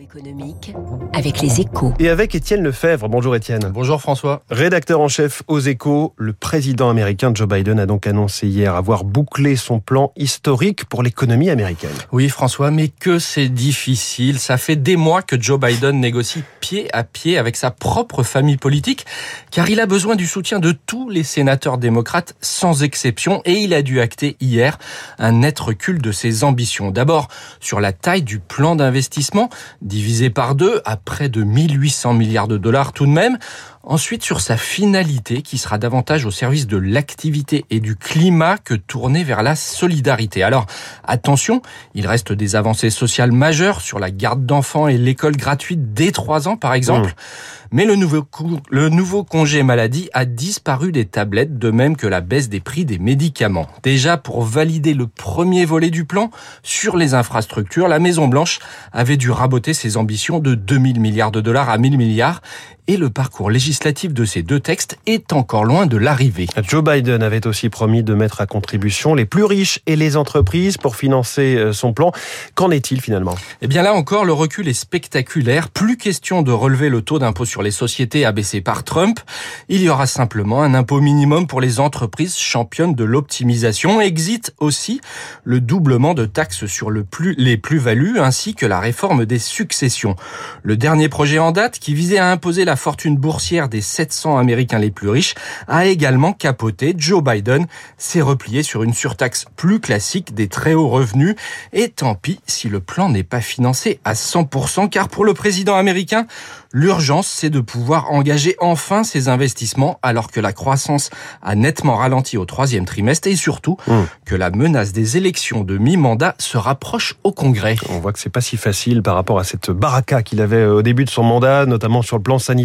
Économique avec les échos. Et avec Étienne Lefebvre. Bonjour Étienne. Bonjour François. Rédacteur en chef aux échos, le président américain Joe Biden a donc annoncé hier avoir bouclé son plan historique pour l'économie américaine. Oui François, mais que c'est difficile. Ça fait des mois que Joe Biden négocie pied à pied avec sa propre famille politique, car il a besoin du soutien de tous les sénateurs démocrates sans exception, et il a dû acter hier un net recul de ses ambitions. D'abord sur la taille du plan d'investissement, divisé par deux à près de 1800 milliards de dollars tout de même. Ensuite, sur sa finalité, qui sera davantage au service de l'activité et du climat que tourné vers la solidarité. Alors, attention, il reste des avancées sociales majeures sur la garde d'enfants et l'école gratuite dès 3 ans, par exemple. Mmh. Mais le nouveau, le nouveau congé maladie a disparu des tablettes, de même que la baisse des prix des médicaments. Déjà, pour valider le premier volet du plan sur les infrastructures, la Maison-Blanche avait dû raboter ses ambitions de 2000 milliards de dollars à 1000 milliards et le parcours législatif de ces deux textes est encore loin de l'arrivée. Joe Biden avait aussi promis de mettre à contribution les plus riches et les entreprises pour financer euh, son plan. Qu'en est-il finalement? Eh bien là encore, le recul est spectaculaire. Plus question de relever le taux d'impôt sur les sociétés abaissé par Trump. Il y aura simplement un impôt minimum pour les entreprises championnes de l'optimisation. Exit aussi le doublement de taxes sur le plus, les plus-values ainsi que la réforme des successions. Le dernier projet en date qui visait à imposer la la fortune boursière des 700 Américains les plus riches a également capoté. Joe Biden s'est replié sur une surtaxe plus classique des très hauts revenus. Et tant pis si le plan n'est pas financé à 100%, car pour le président américain, l'urgence, c'est de pouvoir engager enfin ses investissements alors que la croissance a nettement ralenti au troisième trimestre et surtout mmh. que la menace des élections de mi-mandat se rapproche au Congrès. On voit que c'est pas si facile par rapport à cette baraka qu'il avait au début de son mandat, notamment sur le plan sanitaire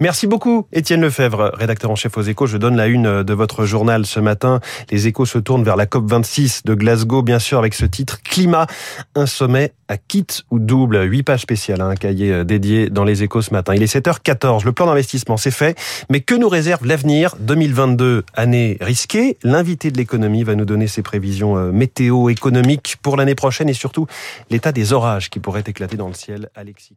Merci beaucoup, Étienne Lefebvre, rédacteur en chef aux échos. Je donne la une de votre journal ce matin. Les échos se tournent vers la COP26 de Glasgow, bien sûr, avec ce titre Climat, un sommet à kit ou double. Huit pages spéciales, hein, un cahier euh, dédié dans les échos ce matin. Il est 7h14. Le plan d'investissement, c'est fait. Mais que nous réserve l'avenir 2022, année risquée. L'invité de l'économie va nous donner ses prévisions euh, météo-économiques pour l'année prochaine et surtout l'état des orages qui pourraient éclater dans le ciel. Alexis